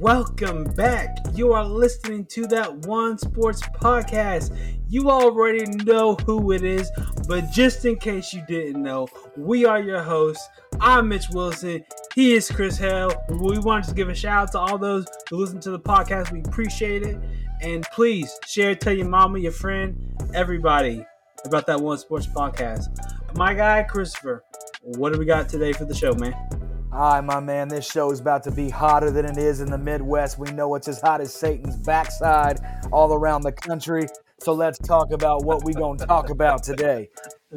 welcome back. You are listening to that One Sports podcast. You already know who it is, but just in case you didn't know, we are your hosts. I'm Mitch Wilson. He is Chris Hale. We wanted to give a shout out to all those who listen to the podcast. We appreciate it. And please share, tell your mama, your friend, everybody about that One Sports podcast. My guy, Christopher, what do we got today for the show, man? Hi, my man. This show is about to be hotter than it is in the Midwest. We know it's as hot as Satan's backside all around the country. So let's talk about what we're going to talk about today.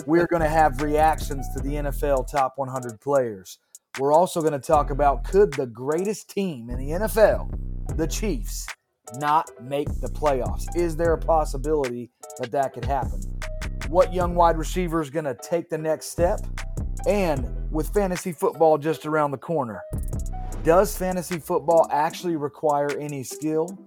We're going to have reactions to the NFL top 100 players. We're also going to talk about could the greatest team in the NFL, the Chiefs, not make the playoffs? Is there a possibility that that could happen? What young wide receiver is going to take the next step? And with fantasy football just around the corner, does fantasy football actually require any skill?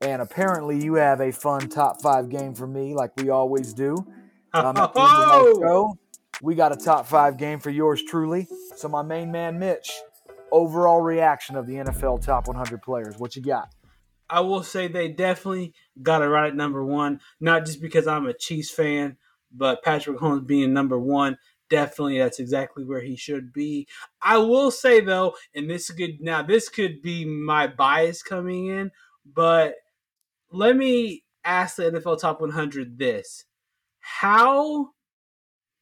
And apparently, you have a fun top five game for me, like we always do. Um, at the end of our show, we got a top five game for yours truly. So, my main man, Mitch, overall reaction of the NFL top 100 players. What you got? I will say they definitely got it right at number one, not just because I'm a Chiefs fan, but Patrick Mahomes being number one definitely that's exactly where he should be. I will say though, and this could now this could be my bias coming in, but let me ask the NFL Top 100 this: How?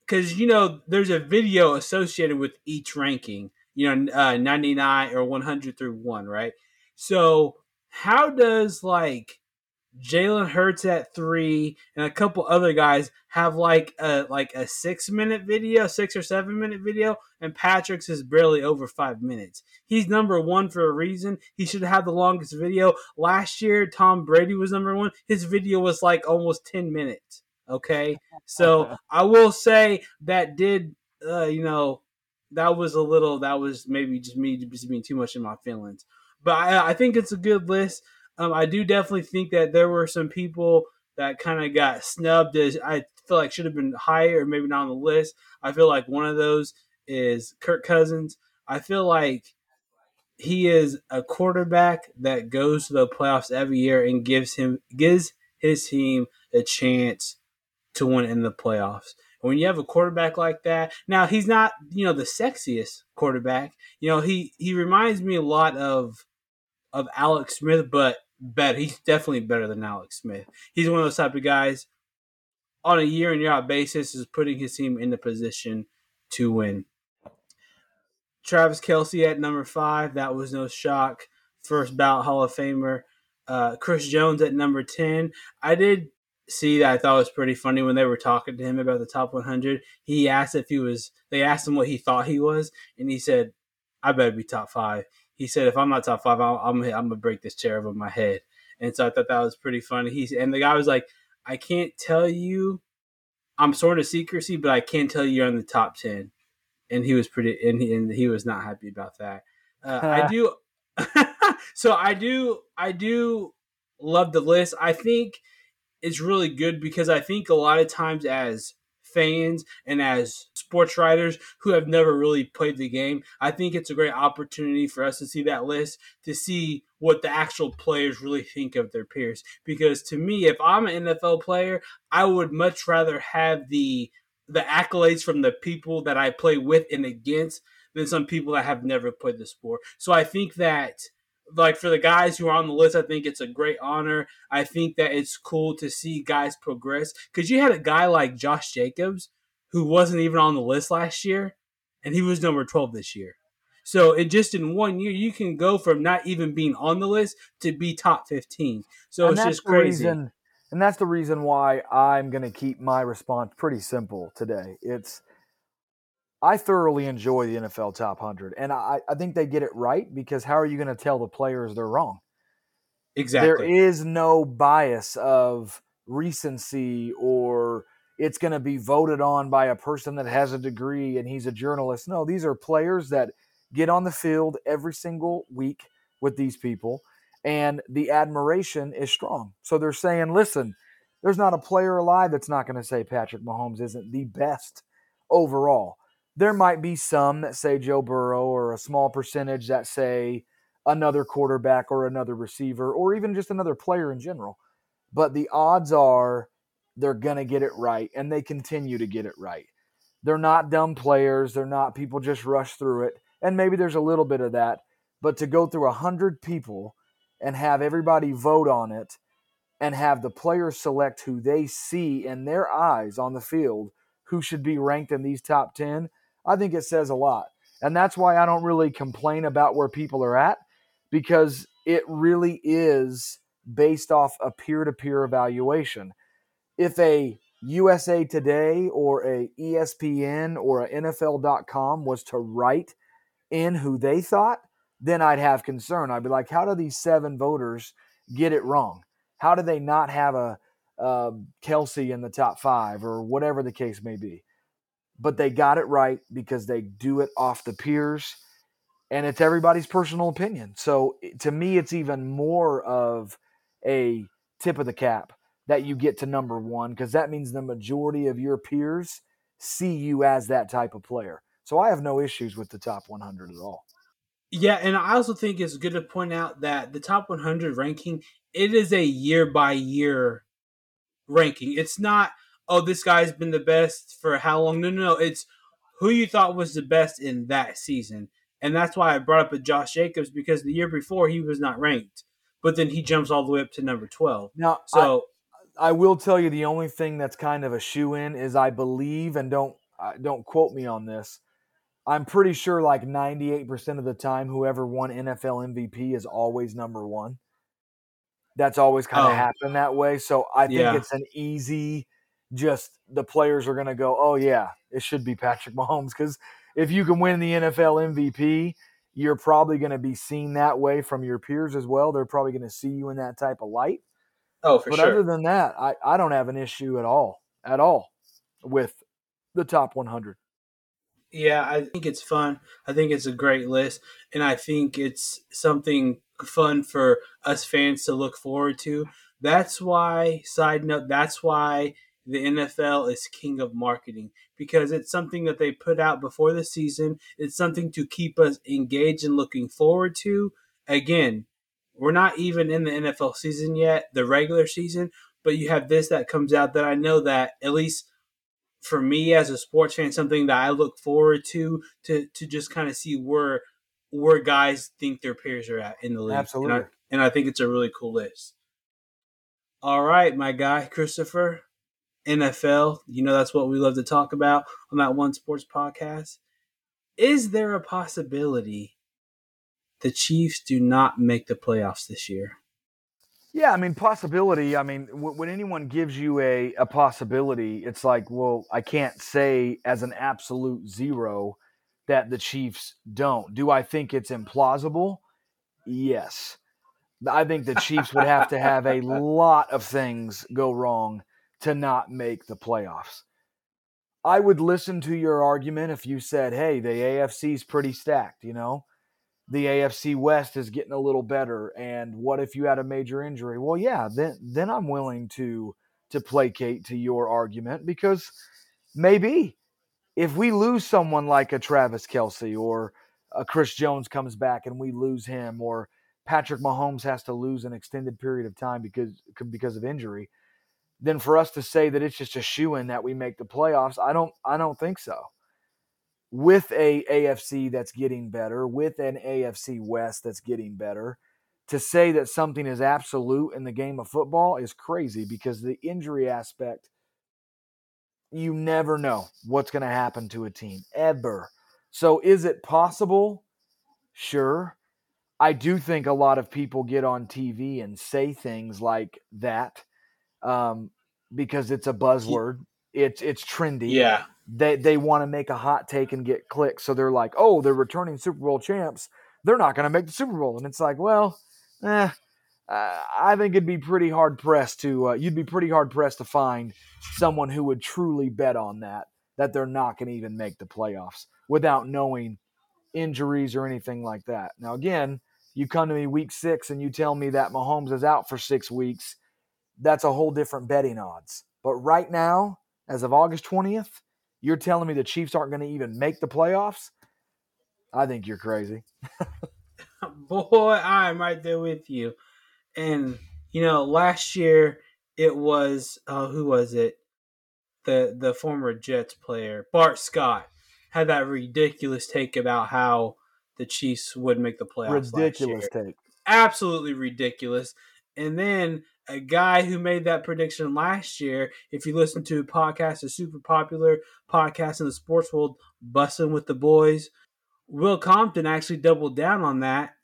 Because you know, there's a video associated with each ranking. You know, uh, 99 or 100 through one, right? So how does like Jalen Hurts at three, and a couple other guys have like a like a six minute video, six or seven minute video, and Patrick's is barely over five minutes. He's number one for a reason. He should have the longest video. Last year, Tom Brady was number one. His video was like almost ten minutes. Okay, so I will say that did uh, you know that was a little that was maybe just me just being too much in my feelings. But I, I think it's a good list. Um, I do definitely think that there were some people that kind of got snubbed as I feel like should have been higher or maybe not on the list. I feel like one of those is Kirk Cousins. I feel like he is a quarterback that goes to the playoffs every year and gives him gives his team a chance to win in the playoffs. And when you have a quarterback like that, now he's not, you know, the sexiest quarterback. You know, he he reminds me a lot of of Alex Smith, but better. He's definitely better than Alex Smith. He's one of those type of guys on a year in year out basis is putting his team in the position to win. Travis Kelce at number five, that was no shock. First ballot Hall of Famer. Uh, Chris Jones at number 10. I did see that I thought was pretty funny when they were talking to him about the top 100. He asked if he was, they asked him what he thought he was, and he said, I better be top five he said, "If I'm not top five, I'm I'm, I'm gonna break this chair over my head." And so I thought that was pretty funny. He's and the guy was like, "I can't tell you, I'm sort of secrecy, but I can't tell you you're in the top 10. And he was pretty, and he, and he was not happy about that. Uh, I do, so I do, I do love the list. I think it's really good because I think a lot of times as fans and as sports writers who have never really played the game, I think it's a great opportunity for us to see that list to see what the actual players really think of their peers. Because to me, if I'm an NFL player, I would much rather have the the accolades from the people that I play with and against than some people that have never played the sport. So I think that like for the guys who are on the list, I think it's a great honor. I think that it's cool to see guys progress because you had a guy like Josh Jacobs who wasn't even on the list last year, and he was number twelve this year. So it just in one year, you can go from not even being on the list to be top fifteen. So and it's just crazy. Reason, and that's the reason why I'm going to keep my response pretty simple today. It's I thoroughly enjoy the NFL Top 100, and I, I think they get it right because how are you going to tell the players they're wrong? Exactly. There is no bias of recency or it's going to be voted on by a person that has a degree and he's a journalist. No, these are players that get on the field every single week with these people, and the admiration is strong. So they're saying, listen, there's not a player alive that's not going to say Patrick Mahomes isn't the best overall there might be some that say Joe Burrow or a small percentage that say another quarterback or another receiver or even just another player in general. But the odds are they're going to get it right and they continue to get it right. They're not dumb players, they're not people just rush through it. And maybe there's a little bit of that, but to go through a 100 people and have everybody vote on it and have the players select who they see in their eyes on the field who should be ranked in these top 10, I think it says a lot. And that's why I don't really complain about where people are at because it really is based off a peer to peer evaluation. If a USA Today or a ESPN or a NFL.com was to write in who they thought, then I'd have concern. I'd be like, how do these seven voters get it wrong? How do they not have a, um, a Kelce in the top five or whatever the case may be? But they got it right because they do it off the peers and it's everybody's personal opinion. So eh, to me, it's even more of a tip of the cap that you get to number one because that means the majority of your peers see you as that type of player. So I have no issues with the top 100 at all. Yeah, and I also think it's good to point out that the top 100 ranking it is a year by year ranking. It's not oh, this guy's been the best for how long? No, no, no. It's who you thought was the best in that season. And that's why I brought up a Josh Jacobs because the year before he was not ranked, but then he jumps all the way up to number 12. Now, so I, I will tell you the only thing that's kind of a shoe in is I believe, and don't uh, don't quote me on this. I'm pretty sure like 98% of the time, whoever won NFL MVP is always number one. That's always kind of oh. happened that way. So I think yeah. it's an easy just the players are going to go, oh, yeah, it should be Patrick Mahomes. Because if you can win the NFL MVP, you're probably going to be seen that way from your peers as well. They're probably going to see you in that type of light. Oh, for but sure. other than that, I, I don't have an issue at all, at all with the top 100. Yeah, I think it's fun. I think it's a great list. And I think it's something fun for us fans to look forward to. That's why, side note, that's why the NFL is king of marketing because it's something that they put out before the season. It's something to keep us engaged and looking forward to. Again, we're not even in the NFL season yet, the regular season, but you have this that comes out that I know that at least for me as a sports fan, something that I look forward to to to just kind of see where where guys think their peers are at in the league. Absolutely. And I, and I think it's a really cool list. All right, my guy, Christopher. NFL. You know, that's what we love to talk about on that One Sports podcast. Is there a possibility the Chiefs do not make the playoffs this year? Yeah, I mean, possibility. I mean, when anyone gives you a, a possibility, it's like, well, I can't say as an absolute zero that the Chiefs don't. Do I think it's implausible? Yes. I think the Chiefs would have to have a lot of things go wrong to not make the playoffs. I would listen to your argument if you said, hey, the AFC is pretty stacked, you know? The AFC West is getting a little better. And what if you had a major injury? Well, yeah, then then I'm willing to to placate to your argument because maybe if we lose someone like a Travis Kelce or a Chris Jones comes back and we lose him, or Patrick Mahomes has to lose an extended period of time because because of injury, then for us to say that it's just a shoe in that we make the playoffs, I don't I don't think so. With a AFC that's getting better, with an AFC West that's getting better, to say that something is absolute in the game of football is crazy because the injury aspect you never know what's going to happen to a team ever. So is it possible? Sure. I do think a lot of people get on TV and say things like that um, because it's a buzzword. It's it's trendy. Yeah. They they want to make a hot take and get clicks, so they're like, oh, they're returning Super Bowl champs. They're not going to make the Super Bowl, and it's like, well, eh, uh, I think it'd be pretty hard pressed to uh, you'd be pretty hard pressed to find someone who would truly bet on that that they're not going to even make the playoffs without knowing injuries or anything like that. Now, again, you come to me week six and you tell me that Mahomes is out for six weeks that's a whole different betting odds. But right now, as of August 20th, you're telling me the Chiefs aren't going to even make the playoffs? I think you're crazy. Boy, I'm right there with you. And you know, last year it was uh, who was it? The the former Jets player Bart Scott had that ridiculous take about how the Chiefs would make the playoffs. Ridiculous take. Absolutely ridiculous. And then a guy who made that prediction last year, if you listen to a podcast, a super popular podcast in the sports world, Bussin' with the Boys, Will Compton actually doubled down on that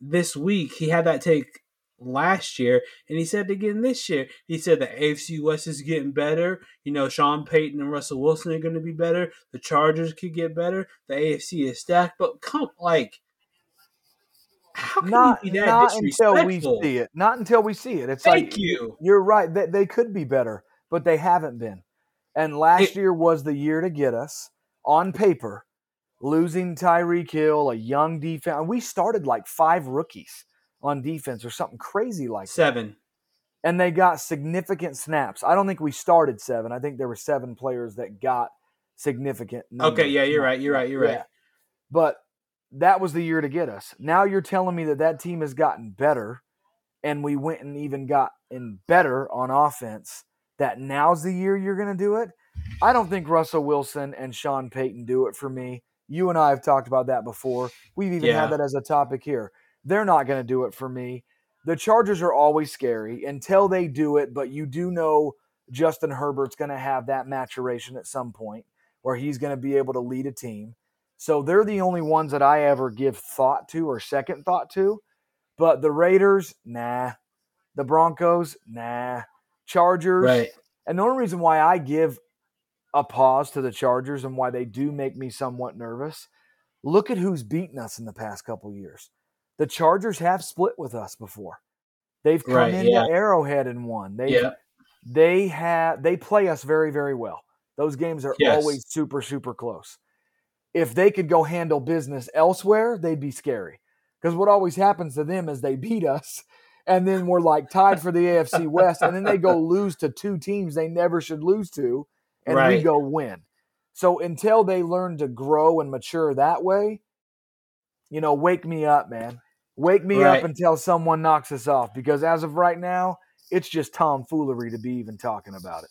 this week. He had that take last year, and he said again this year. He said the AFC West is getting better. You know, Sean Payton and Russell Wilson are going to be better. The Chargers could get better. The AFC is stacked, but come like. How can not, you be that not until we see it. Not until we see it. It's Thank like you. You're right. They, they could be better, but they haven't been. And last It- year was the year to get us on paper, losing Tyreek Hill, a young defense. We started like five rookies on defense or something crazy like that. Seven. And they got significant snaps. I don't think we started seven. I think there were seven players that got significant. numbers. Okay, yeah, you're right. You're right. You're right. Yeah. But that was the year to get us. Now you're telling me that that team has gotten better, and we went and even got in better on offense. That now's the year you're going to do it. I don't think Russell Wilson and Sean Payton do it for me. You and I have talked about that before. We've even Yeah. had that as a topic here. They're not going to do it for me. The Chargers are always scary until they do it, but you do know Justin Herbert's going to have that maturation at some point where he's going to be able to lead a team. So they're the only ones that I ever give thought to or second thought to. But the Raiders, nah. The Broncos, nah. Chargers, Right. and the only reason why I give a pause to the Chargers and why they do make me somewhat nervous, look at who's beaten us in the past couple years. The Chargers have split with us before. They've come Right, into yeah. Arrowhead and won. They Yeah. they have they play us very very well. Those games are Yes. always super super close. If they could go handle business elsewhere, they'd be scary. Because what always happens to them is they beat us and then we're like tied for the AFC West and then they go lose to two teams they never should lose to and we go win. So until they learn to grow and mature that way, you know, wake me up, man. Wake me Right. up until someone knocks us off because as of right now, it's just tomfoolery to be even talking about it.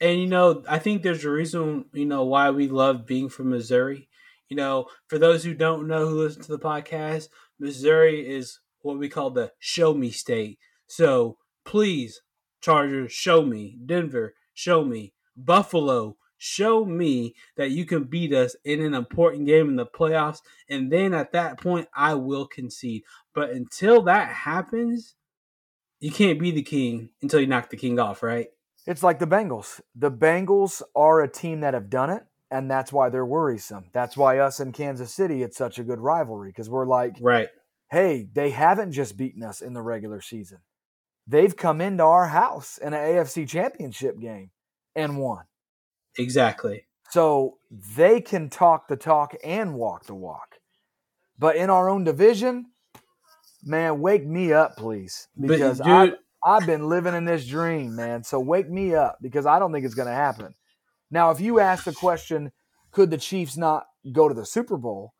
And you know, I think there's a reason, you know, why we love being from Missouri. You know, for those who don't know who listen to the podcast, Missouri is what we call the show me state. So please, Chargers, show me. Denver, show me. Buffalo, show me that you can beat us in an important game in the playoffs. And then at that point, I will concede. But until that happens, you can't be the king until you knock the king off, right? It's like the Bengals. The Bengals are a team that have done it, and that's why they're worrisome. That's why us in Kansas City, it's such a good rivalry because we're like, Right. hey, they haven't just beaten us in the regular season. They've come into our house in an AFC championship game and won. Exactly. So they can talk the talk and walk the walk. But in our own division, man, wake me up, please. Because but, I, dude, I've been living in this dream, man. So wake me up because I don't think it's going to happen. Now, if you ask the question, could the Chiefs not go to the Super Bowl?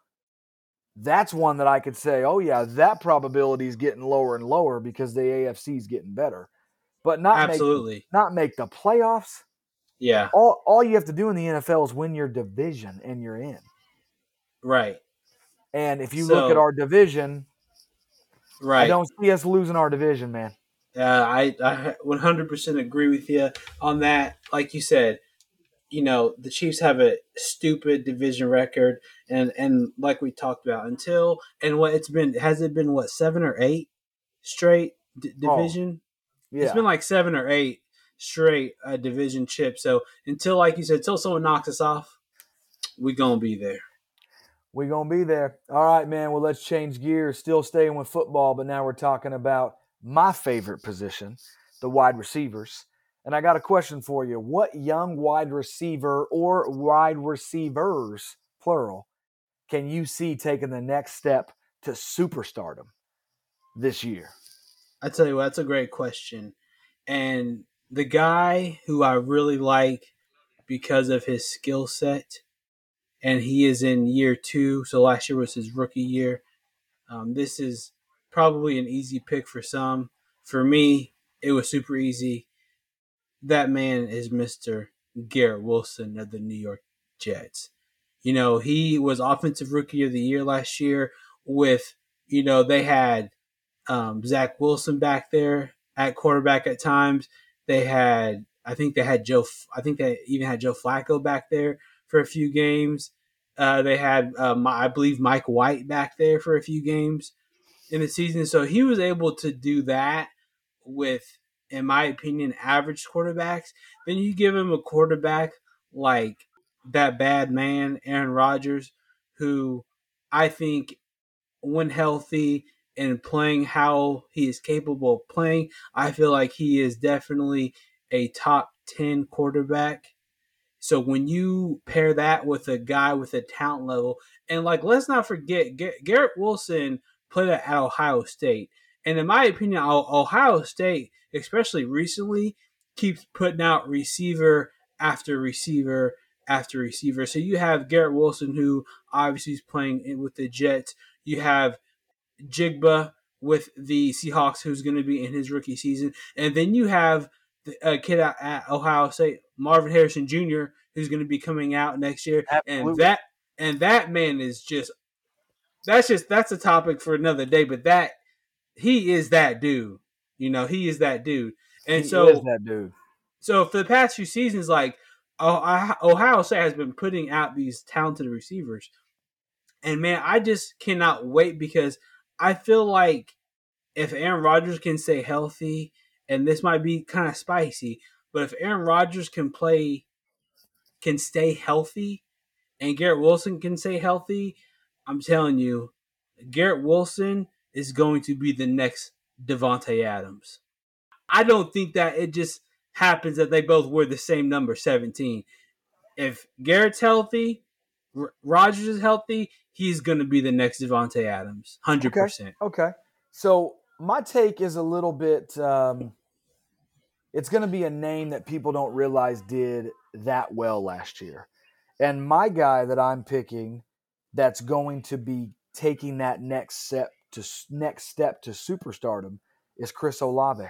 That's one that I could say, oh, yeah, that probability is getting lower and lower because the AFC is getting better. But not make, absolutely. not make the playoffs. yeah. All, all you have to do in the NFL is win your division and you're in. Right. And if you look at our division, right. I don't see us losing our division, man. Uh, I I 100% agree with you on that. Like you said, you know the Chiefs have a stupid division record, and and like we talked about until and what it's been has it been what seven or eight straight d- Oh, division? Yeah. It's been like seven or eight straight uh, division chip. So until like you said, until someone knocks us off, we gonna be there. We're going to be there. All right, man. Well, let's change gears. Still staying with football, but now we're talking about my favorite position, the wide receivers. And I got a question for you. What young wide receiver or wide receivers, plural, can you see taking the next step to superstardom this year? I tell you what, that's a great question. And the guy who I really like because of his skill set, and he is in year two, so last year was his rookie year. Um, this is probably an easy pick for some. For me, it was super easy. That man is Mr. Garrett Wilson of the New York Jets. You know, he was offensive rookie of the year last year with, you know, they had um, Zach Wilson back there at quarterback at times. They had, I think they had Joe, I think they even had Joe Flacco back there for a few games. Uh, they had, um, I believe, Mike White back there for a few games in the season. So he was able to do that with, in my opinion, average quarterbacks. Then you give him a quarterback like that bad man, Aaron Rodgers, who I think, when healthy and playing how he is capable of playing, I feel like he is definitely a top 10 quarterback. So when you pair that with a guy with a talent level, and like let's not forget Garrett Wilson played at Ohio State, and in my opinion, Ohio State, especially recently, keeps putting out receiver after receiver after receiver. So you have Garrett Wilson, who obviously is playing with the Jets. You have Jigba with the Seahawks, who's going to be in his rookie season, and then you have a kid at Ohio State, Marvin Harrison Jr., who's going to be coming out next year, Absolutely. and that and that man is just that's just that's a topic for another day. But that he is that dude, you know, he is that dude, and he so that dude. So for the past few seasons, like oh, Ohio State has been putting out these talented receivers, and man, I just cannot wait because I feel like if Aaron Rodgers can stay healthy, and this might be kind of spicy, but if Aaron Rodgers can play, can stay healthy, and Garrett Wilson can stay healthy, I'm telling you, Garrett Wilson is going to be the next Davante Adams. I don't think that it just happens that they both wear the same number, 17. If Garrett's healthy, R- Rodgers is healthy, he's going to be the next Davante Adams, hundred okay. percent. Okay. So my take is a little bit. Um, it's going to be a name that people don't realize did that well last year, and my guy that I'm picking, that's going to be taking that next step to next step to superstardom, is Chris Olave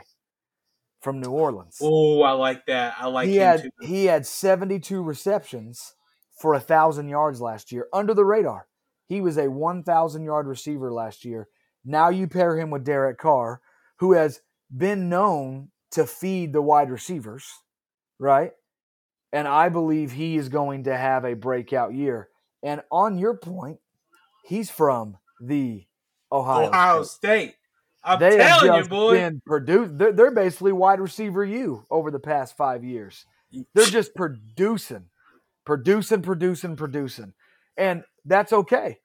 from New Orleans. Oh, I like that. I like he had too. he had 72 receptions for a thousand yards last year under the radar. He was a 1,000 yard receiver last year. Now you pair him with Derek Carr, who has been known to feed the wide receivers, right? And I believe he is going to have a breakout year. And on your point, he's from the Ohio, Ohio State. State. I'm they telling you, boy. Been produced. They're, they're basically wide receiver you over the past five years. They're just producing, producing, producing, producing, and that's okay.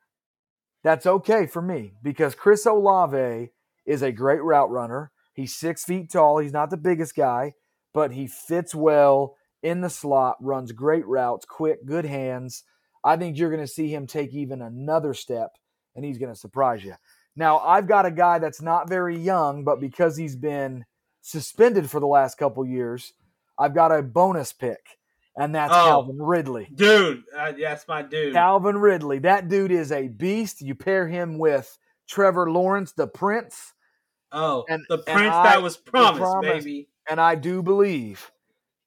That's okay for me because Chris Olave is a great route runner. He's six feet tall. He's not the biggest guy, but he fits well in the slot, runs great routes, quick, good hands. I think you're going to see him take even another step, and he's going to surprise you. Now, I've got a guy that's not very young, but because he's been suspended for the last couple years, I've got a bonus pick, and that's oh, Calvin Ridley. Dude, uh, that's my dude. Calvin Ridley. That dude is a beast. You pair him with Trevor Lawrence, the Prince. Oh, and, the Prince I, that was promised, promised, baby. And I do believe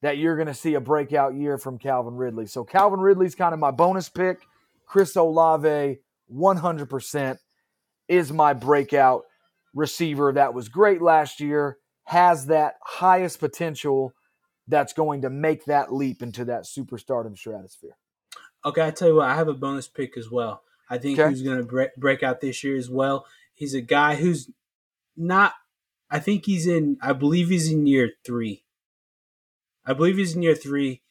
that you're going to see a breakout year from Calvin Ridley. So Calvin Ridley's kind of my bonus pick. Chris Olave, 100% is my breakout receiver that was great last year, has that highest potential that's going to make that leap into that superstardom stratosphere. Okay, I tell you what, I have a bonus pick as well. I think okay. who's going to break, break out this year as well. He's a guy who's not. I think he's in. I believe he's in year three. I believe he's in year three.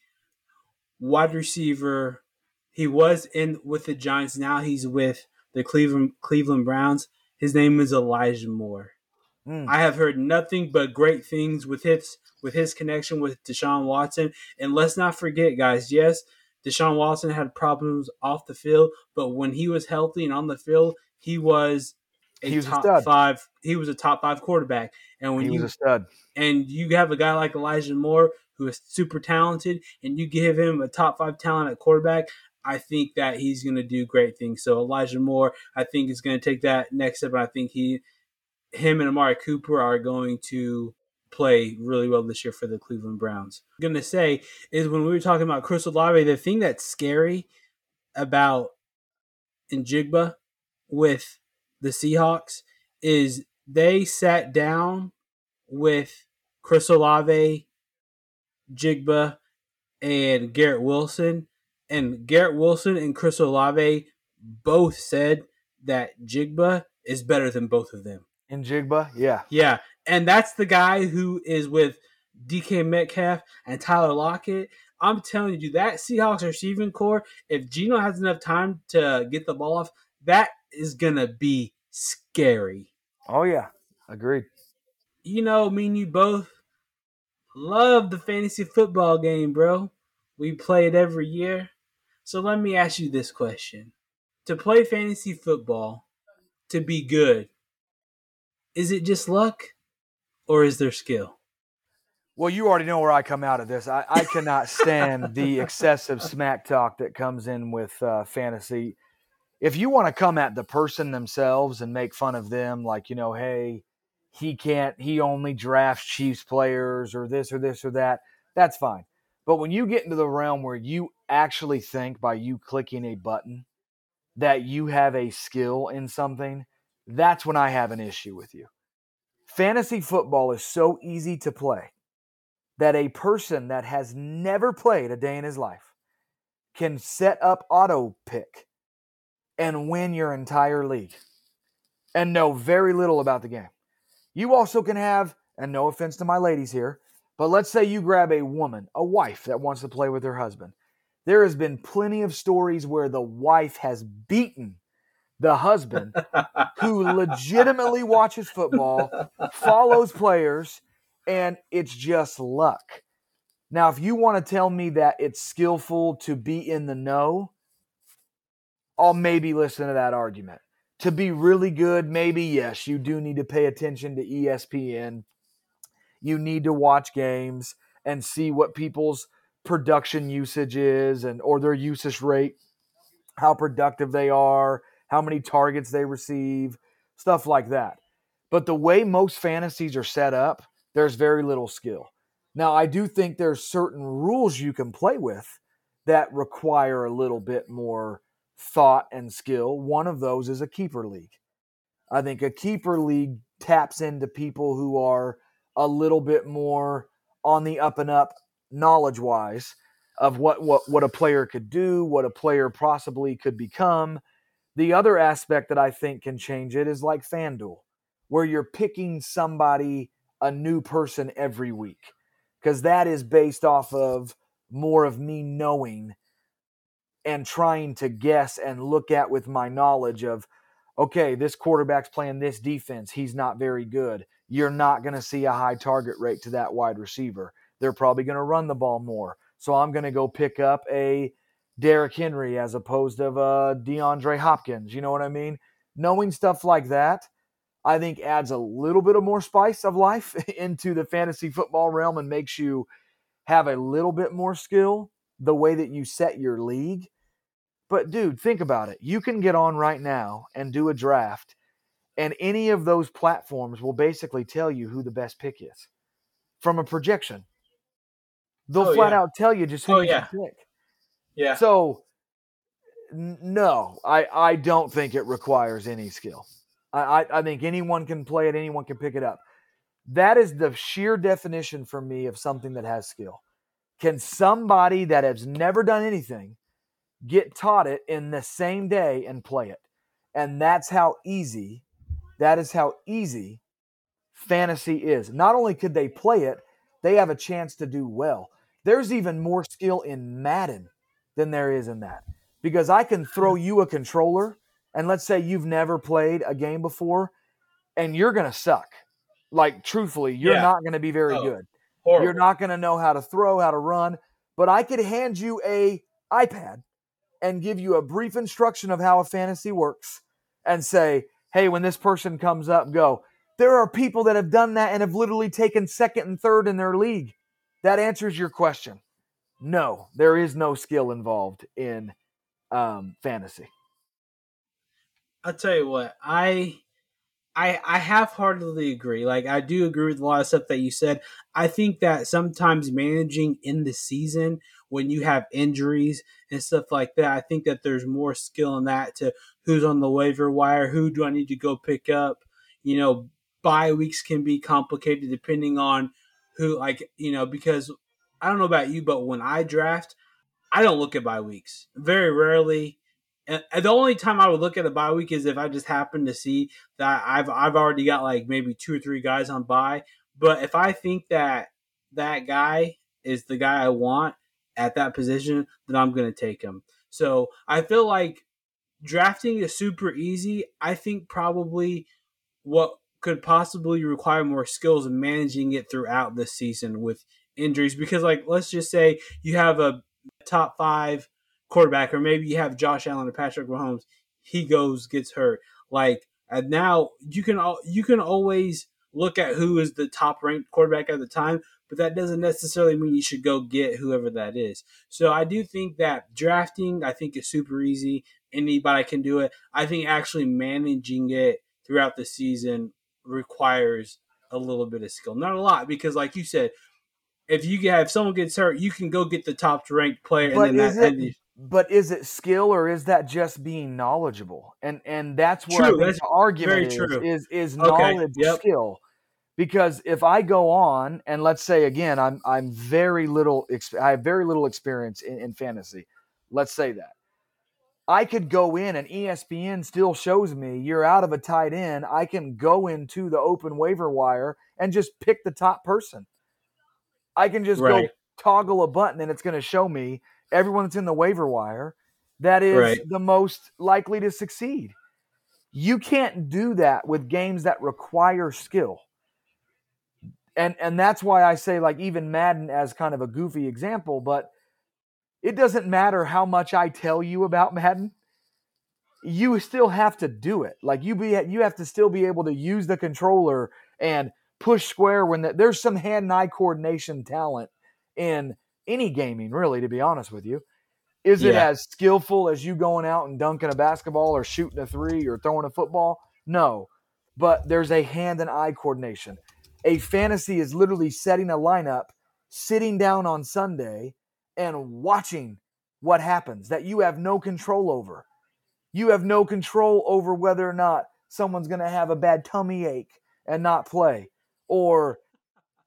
Wide receiver. He was in with the Giants. Now he's with the Cleveland Cleveland Browns. His name is Elijah Moore. Mm. I have heard nothing but great things with his with his connection with Deshaun Watson. And let's not forget, guys. Yes, Deshaun Watson had problems off the field, but when he was healthy and on the field, he was a he top a five. He was a top five quarterback. And when he you was a stud, and you have a guy like Elijah Moore who is super talented, and you give him a top five talent at quarterback, I think that he's going to do great things. So Elijah Moore, I think is going to take that next step. And I think he, him and Amari Cooper are going to play really well this year for the Cleveland Browns. I'm going to say is when we were talking about Chris Olave, the thing that's scary about Njigba with the Seahawks is they sat down with Chris Olave, Jigba, and Garrett Wilson. And Garrett Wilson and Chris Olave both said that Jigba is better than both of them. In Jigba, yeah. Yeah. And that's the guy who is with DK Metcalf and Tyler Lockett. I'm telling you, that Seahawks receiving corps, if Geno has enough time to get the ball off, that is going to be scary. Oh, yeah. Agreed. You know, me and you both love the fantasy football game, bro. We play it every year. So let me ask you this question. To play fantasy football, to be good, is it just luck or is there skill? Well, you already know where I come out of this. I, I cannot stand the excessive smack talk that comes in with uh, fantasy. If you want to come at the person themselves and make fun of them, like, you know, hey, he can't, he only drafts Chiefs players or this or this or that, that's fine. But when you get into the realm where you actually think by you clicking a button that you have a skill in something, that's when I have an issue with you. Fantasy football is so easy to play that a person that has never played a day in his life can set up auto pick and win your entire league and know very little about the game. You also can have, and no offense to my ladies here, but let's say you grab a woman, a wife that wants to play with her husband. There has been plenty of stories where the wife has beaten the husband who legitimately watches football, follows players, and it's just luck. Now, if you want to tell me that it's skillful to be in the know, I'll maybe listen to that argument. To be really good, maybe yes, you do need to pay attention to ESPN. You need to watch games and see what people's production usage is and or their usage rate, how productive they are, how many targets they receive, stuff like that. But the way most fantasies are set up, there's very little skill. Now, I do think there's certain rules you can play with that require a little bit more thought and skill. One of those is a keeper league. I think a keeper league taps into people who are a little bit more on the up and up knowledge wise of what, what what a player could do, what a player possibly could become. The other aspect that I think can change it is like FanDuel, where you're picking somebody a new person every week. Because that is based off of more of me knowing and trying to guess and look at with my knowledge of okay, this quarterback's playing this defense. He's not very good. You're not going to see a high target rate to that wide receiver. They're probably going to run the ball more. So I'm going to go pick up a Derrick Henry as opposed to a DeAndre Hopkins. You know what I mean? Knowing stuff like that, I think adds a little bit of more spice of life into the fantasy football realm and makes you have a little bit more skill the way that you set your league. But dude, think about it. You can get on right now and do a draft, and any of those platforms will basically tell you who the best pick is from a projection. They'll Oh, flat yeah. out tell you just who Oh, you yeah. pick. Yeah. So, n- no, I, I don't think it requires any skill. I, I, I think anyone can play it, anyone can pick it up. That is the sheer definition for me of something that has skill. Can somebody that has never done anything get taught it in the same day and play it? And that's how easy, that is how easy fantasy is. Not only could they play it, they have a chance to do well. There's even more skill in Madden than there is in that. Because I can throw you a controller, and let's say you've never played a game before, and you're going to suck. Like, truthfully, you're Yeah. not going to be very Oh, good. Horrible. You're not going to know how to throw, how to run. But I could hand you a iPad and give you a brief instruction of how a fantasy works and say, hey, when this person comes up, go. There are people that have done that and have literally taken second and third in their league. That answers your question. No, there is no skill involved in um, fantasy. I'll tell you what, I I I half heartedly agree. Like I do agree with a lot of stuff that you said. I think that sometimes managing in the season when you have injuries and stuff like that, I think that there's more skill in that to who's on the waiver wire, who do I need to go pick up. You know, bye weeks can be complicated depending on who like, you know, because I don't know about you, but when I draft, I don't look at bye weeks. Very rarely and the only time I would look at a bye week is if I just happen to see that I've I've already got like maybe two or three guys on bye. But if I think that that guy is the guy I want at that position, then I'm going to take him. So I feel like drafting is super easy. I think probably what could possibly require more skills in managing it throughout the season with injuries because like let's just say you have a top five quarterback, or maybe you have Josh Allen or Patrick Mahomes. He goes gets hurt. Like and now you can all you can always look at who is the top ranked quarterback at the time, but that doesn't necessarily mean you should go get whoever that is. So I do think that drafting I think is super easy. Anybody can do it. I think actually managing it throughout the season requires a little bit of skill. Not a lot because like you said, if you get if someone gets hurt, you can go get the top ranked player but and then that, it, but is it skill or is that just being knowledgeable? And and that's where true, that's the argument is, is, is knowledge okay, yep. skill. Because if I go on and let's say again, I'm I'm very little I have very little experience in, in fantasy. Let's say that. I could go in and ESPN still shows me you're out of a tight end. I can go into the open waiver wire and just pick the top person. I can just right. go toggle a button and it's going to show me everyone that's in the waiver wire that is right. the most likely to succeed. You can't do that with games that require skill. And and that's why I say like even Madden as kind of a goofy example, but it doesn't matter how much I tell you about Madden. You still have to do it. Like you be you have to still be able to use the controller and push square when the, there's some hand and eye coordination talent in any gaming, really, to be honest with you. Is yeah. it as skillful as you going out and dunking a basketball or shooting a three or throwing a football? No. But there's a hand and eye coordination. A fantasy is literally setting a lineup, sitting down on Sunday, and watching what happens that you have no control over. You have no control over whether or not someone's going to have a bad tummy ache and not play, or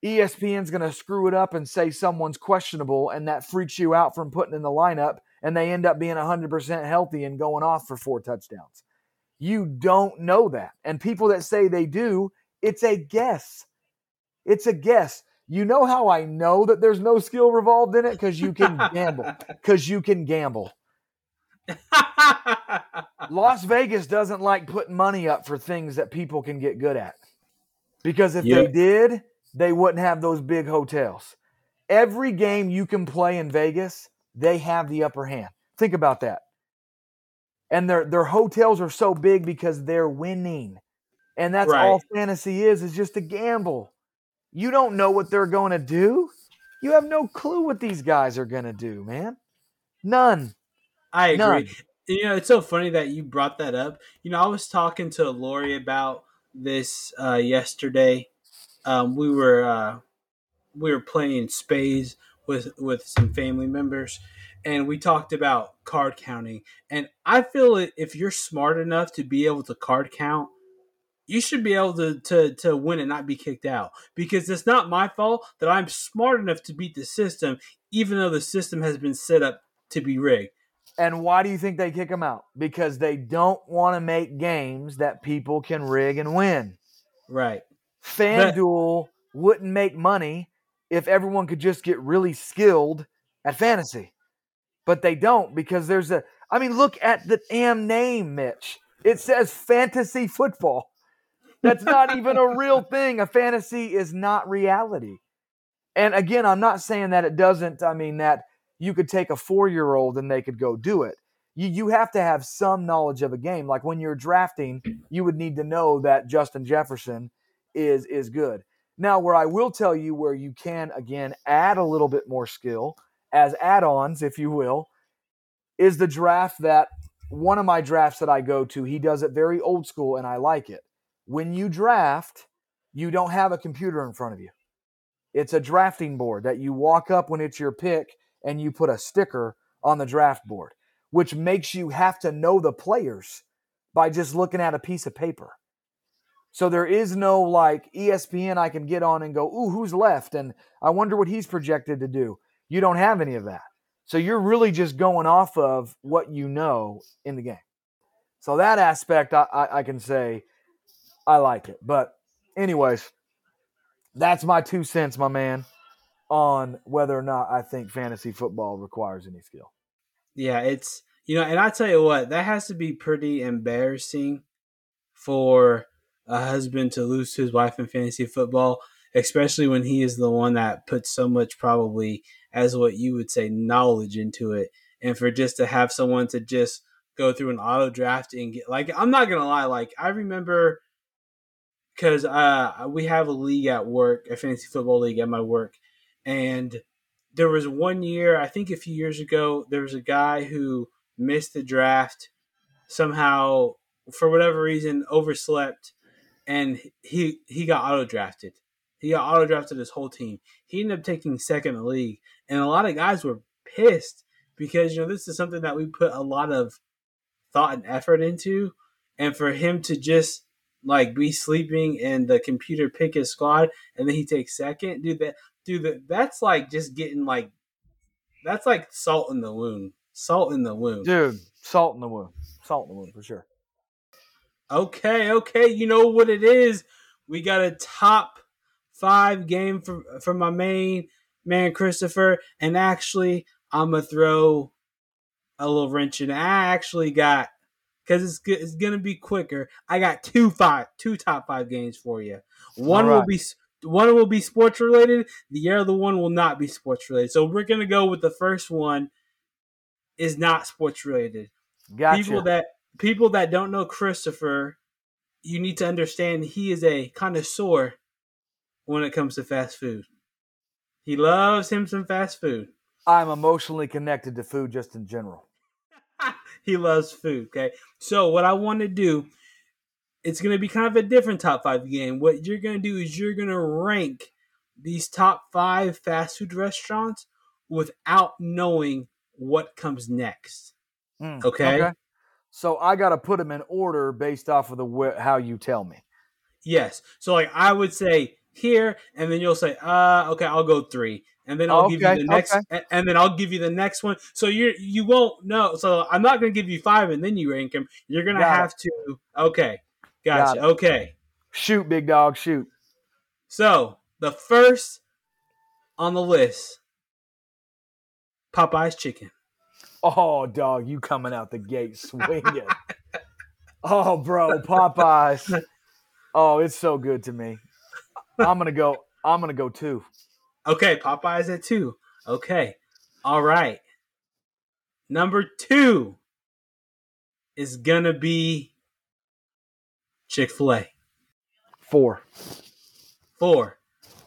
ESPN's going to screw it up and say someone's questionable, and that freaks you out from putting in the lineup, and they end up being 100% healthy and going off for four touchdowns. You don't know that. And people that say they do, it's a guess. It's a guess. You know how I know that there's no skill revolved in it? Because you can gamble. Because you can gamble. Las Vegas doesn't like putting money up for things that people can get good at. Because if yep. they did, they wouldn't have those big hotels. Every game you can play in Vegas, they have the upper hand. Think about that. And their their hotels are so big because they're winning. And that's right. all fantasy is, is just a gamble. You don't know what they're going to do. You have no clue what these guys are going to do, man. None. I agree. None. You know, it's so funny that you brought that up. You know, I was talking to Lori about this uh, yesterday um, we were uh, we were playing spades with with some family members, and we talked about card counting. And I feel if you're smart enough to be able to card count, you should be able to, to, to win and not be kicked out because it's not my fault that I'm smart enough to beat the system, even though the system has been set up to be rigged. And why do you think they kick them out? Because they don't want to make games that people can rig and win. Right. FanDuel wouldn't make money if everyone could just get really skilled at fantasy. But they don't because there's a I mean, look at the damn name, Mitch. It says fantasy football. That's not even a real thing. A fantasy is not reality. And again, I'm not saying that it doesn't, I mean, that you could take a four year old and they could go do it. You, you have to have some knowledge of a game. Like when you're drafting, you would need to know that Justin Jefferson is is good. Now, where I will tell you where you can again add a little bit more skill as add-ons, if you will, is the draft that one of my drafts that I go to, he does it very old school and I like it. When you draft, you don't have a computer in front of you. It's a drafting board that you walk up when it's your pick and you put a sticker on the draft board, which makes you have to know the players by just looking at a piece of paper. So there is no like ESPN I can get on and go, ooh, who's left? And I wonder what he's projected to do. You don't have any of that. So you're really just going off of what you know in the game. So that aspect, I, I, I can say I like it. But, anyways, that's my two cents, my man, on whether or not I think fantasy football requires any skill. Yeah, it's you know, and I tell you what, that has to be pretty embarrassing for a husband to lose to his wife in fantasy football, especially when he is the one that puts so much probably as what you would say knowledge into it, and for just to have someone to just go through an auto draft and get like I'm not gonna lie, like I remember because uh, we have a league at work, a fantasy football league at my work, and there was one year, I think a few years ago, there was a guy who missed the draft somehow for whatever reason overslept and he he got auto drafted. He got auto drafted his whole team. He ended up taking second in the league, and a lot of guys were pissed because you know this is something that we put a lot of thought and effort into, and for him to just like be sleeping and the computer pick his squad and then he takes second, dude. That dude, that that's like just getting like that's like salt in the wound. Salt in the wound, dude. Salt in the wound. Salt in the wound for sure. Okay, okay. You know what it is. We got a top five game for for my main man Christopher, and actually, I'm gonna throw a little wrench in. I actually got because it's it's gonna be quicker. I got two five two top five games for you. One right. will be one will be sports related. The other one will not be sports related. So we're gonna go with the first one. Is not sports related. Gotcha. People that people that don't know Christopher, you need to understand he is a connoisseur when it comes to fast food. He loves him some fast food. I'm emotionally connected to food just in general. He loves food. Okay. So what I want to do, it's going to be kind of a different top five game. What you're going to do is you're going to rank these top five fast food restaurants without knowing what comes next. Mm, okay? okay? So I got to put them in order based off of the how you tell me. Yes. So like I would say here, and then you'll say, uh, okay, I'll go three and then I'll okay, give you the next, okay. and then I'll give you the next one. So you you won't know. So I'm not going to give you five and then you rank them. You're going to have it. to. Okay, gotcha. Got okay, shoot, big dog, shoot. So the first on the list, Popeyes chicken. Oh, dog, you coming out the gate swinging. oh, bro, Popeyes. Oh, it's so good to me. I'm gonna go. I'm gonna go two. Okay, Popeyes at two. Okay. All right. Number two is gonna be Chick fil A. Four. Four.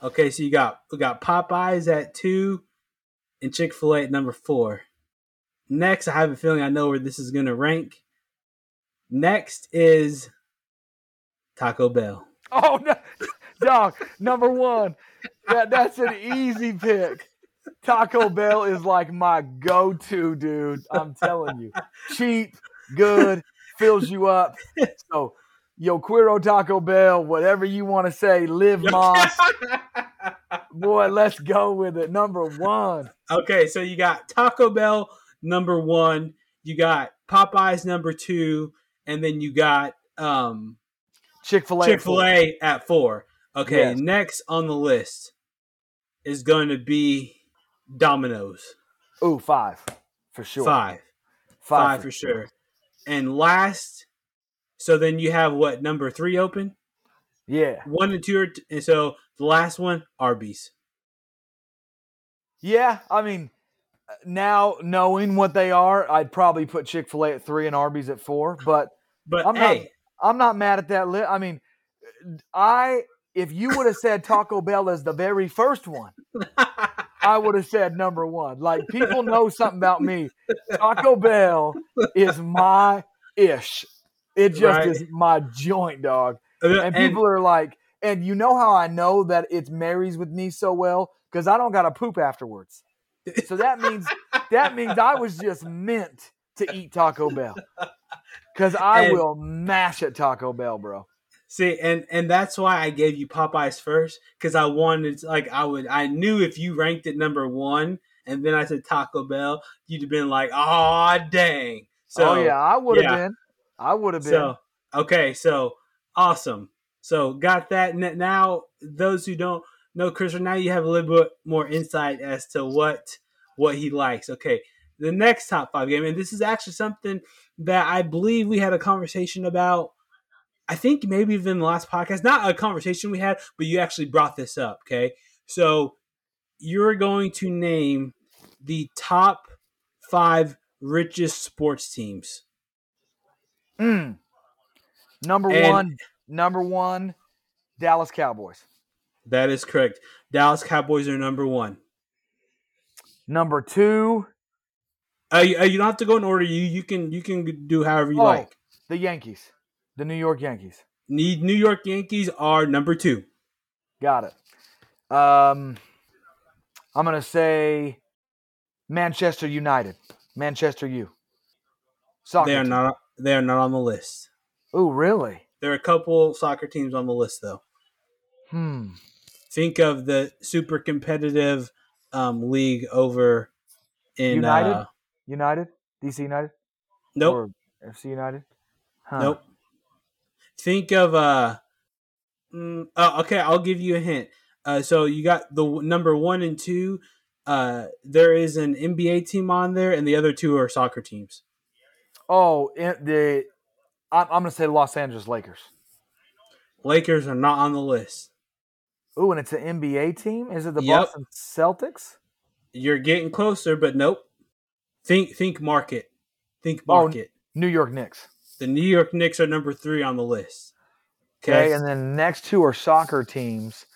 Okay, so you got we got Popeyes at two and Chick fil A at number four. Next, I have a feeling I know where this is gonna rank. Next is Taco Bell. Oh no, dog, number one that, that's an easy pick. Taco Bell is like my go-to, dude. I'm telling you, cheap, good, fills you up. So, yo, Quiero Taco Bell, whatever you want to say, live Más. Boy, let's go with it. Number one. Okay, so you got Taco Bell number one, you got Popeyes number two, and then you got um, Chick Fil A. Chick Fil A at four. Okay, yes. next on the list is going to be Domino's. Ooh, five for sure. Five, five, five for, sure. sure. And last, so then you have what number three open? Yeah, one and two, are t- and so the last one, Arby's. Yeah, I mean, now knowing what they are, I'd probably put Chick Fil A at three and Arby's at four. But but I'm hey. not. I'm not mad at that list. I mean, I if you would have said Taco Bell as the very first one, I would have said number one. Like people know something about me. Taco Bell is my ish. It just Right. is my joint, dog. and, And people are like, and you know how I know that it marries with me so well because I don't got to poop afterwards. So that means that means I was just meant to eat Taco Bell because I And- will mash at Taco Bell, bro. See, and and that's why I gave you Popeyes first because I wanted like I would I knew if you ranked it number one and then I said Taco Bell, you'd have been like, oh dang. So oh yeah, I would have yeah. been. I would have been. So okay, so awesome. So got that. Now those who don't know Chris, now you have a little bit more insight as to what what he likes. Okay, the next top five game, and this is actually something that I believe we had a conversation about. I think maybe even the last podcast, not a conversation we had, but you actually brought this up. Okay, so you're going to name the top five richest sports teams. Mm. Number And- one, number one, Dallas Cowboys. That is correct. Dallas Cowboys are number one. Number two, Uh, you, uh, you don't have to go in order. You you can you can do however you Oh. like. the Yankees, the New York Yankees. Need New York Yankees are number two. Got it. Um, I'm gonna say Manchester United. Manchester U. Soccer. They are team. not they are not on the list. Oh, really? There are a couple soccer teams on the list though. Hmm. Think of the super competitive um, league over in United? Uh, United, DC United, nope, or FC United. Huh. nope. Think of uh, mm, oh, okay. I'll give you a hint. Uh, so you got the w- number one and two. Uh, there is an NBA team on there, and the other two are soccer teams. Oh, in the I'm, I'm gonna say Los Angeles Lakers. Lakers are not on the list. Ooh, and it's an NBA team. Is it the Yep. Boston Celtics? You're getting closer, but nope. Think think market. Think Oh, market. New York Knicks. The New York Knicks are number three on the list. Okay, Okay. and then next two are soccer teams.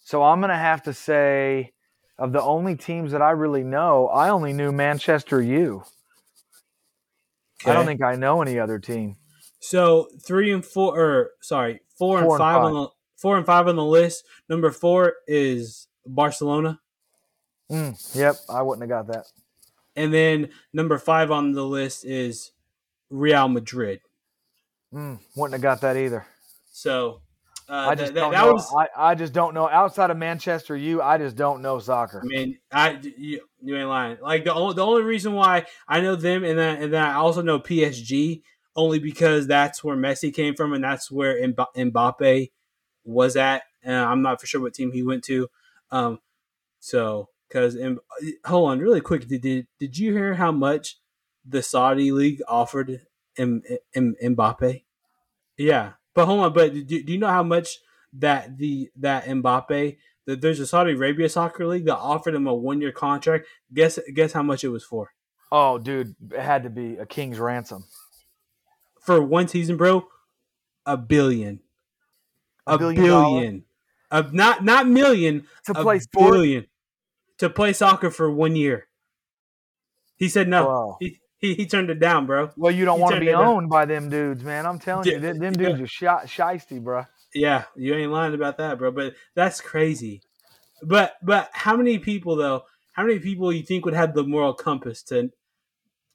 So I'm gonna have to say, of the only teams that I really know, I only knew Manchester U. I don't think I know any other team. so. Three and four, or sorry, four, Four and, and five on the four and five on the list. Number four is Barcelona, Mm, yep, I wouldn't have got that. and then number five on the list is Real Madrid. Mm, wouldn't have got that either. So uh, I just that, don't that know. was. I, I just don't know. Outside of Manchester U, I just don't know soccer. I mean, I you, you ain't lying. Like the only, the only reason why I know them and then and then I also know PSG only because that's where Messi came from and that's where Mba- Mbappe was at. And I'm not for sure what team he went to. Um, so because hold on, really quick, did, did did you hear how much the Saudi league offered M, M, Mbappe? Yeah, but hold on, but do, do you know how much that the that Mbappe that there's a Saudi Arabia soccer league that offered him a one year contract. Guess guess how much it was for Oh, dude, it had to be a king's ransom. for one season, bro. A billion, A a, billion billion, of not not million To a play sport, billion to play soccer for one year. He said no. Bro. He, he he turned it down, bro. well, you don't want to be down. owned by them dudes, man. I'm telling you, Yeah, them, them yeah. dudes are shi- shisty, bro. Yeah, you ain't lying about that, bro. But that's crazy. But but how many people though? How many people you think would have the moral compass to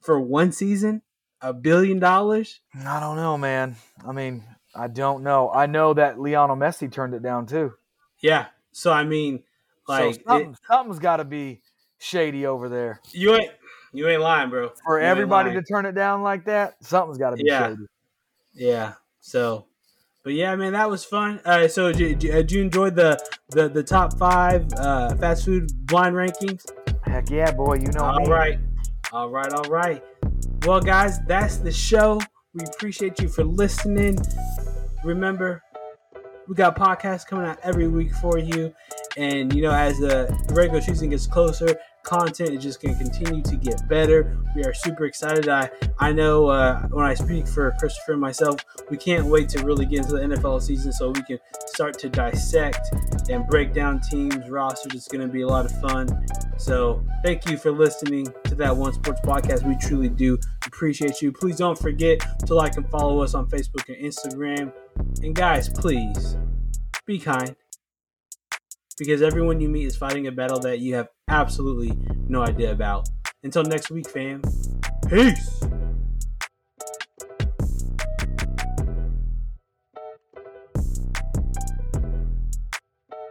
for one season a billion dollars? I don't know, man. I mean, I don't know. I know that Lionel Messi turned it down too. Yeah. So I mean, like so something, something's got to be shady over there you ain't you ain't lying, bro. for You everybody to turn it down like that. Something's got to be Yeah. shady. Yeah. So, but yeah, man, that was fun. Uh, so did, did, you enjoy the the the top five uh, fast food blind rankings? Heck yeah, boy. You know All me. right. All right. All right. Well, guys, that's the show. We appreciate you for listening. Remember, we got podcasts coming out every week for you. And, you know, as the regular season gets closer, content is just going to continue to get better. We are super excited. I I know uh, when I speak for Christopher and myself, we can't wait to really get into the NFL season so we can start to dissect and break down teams, rosters. It's going to be a lot of fun. So thank you for listening to that One Sports podcast. We truly do appreciate you. Please don't forget to like and follow us on Facebook and Instagram. And guys, please be kind because everyone you meet is fighting a battle that you have absolutely no idea about. Until next week, fam. Peace.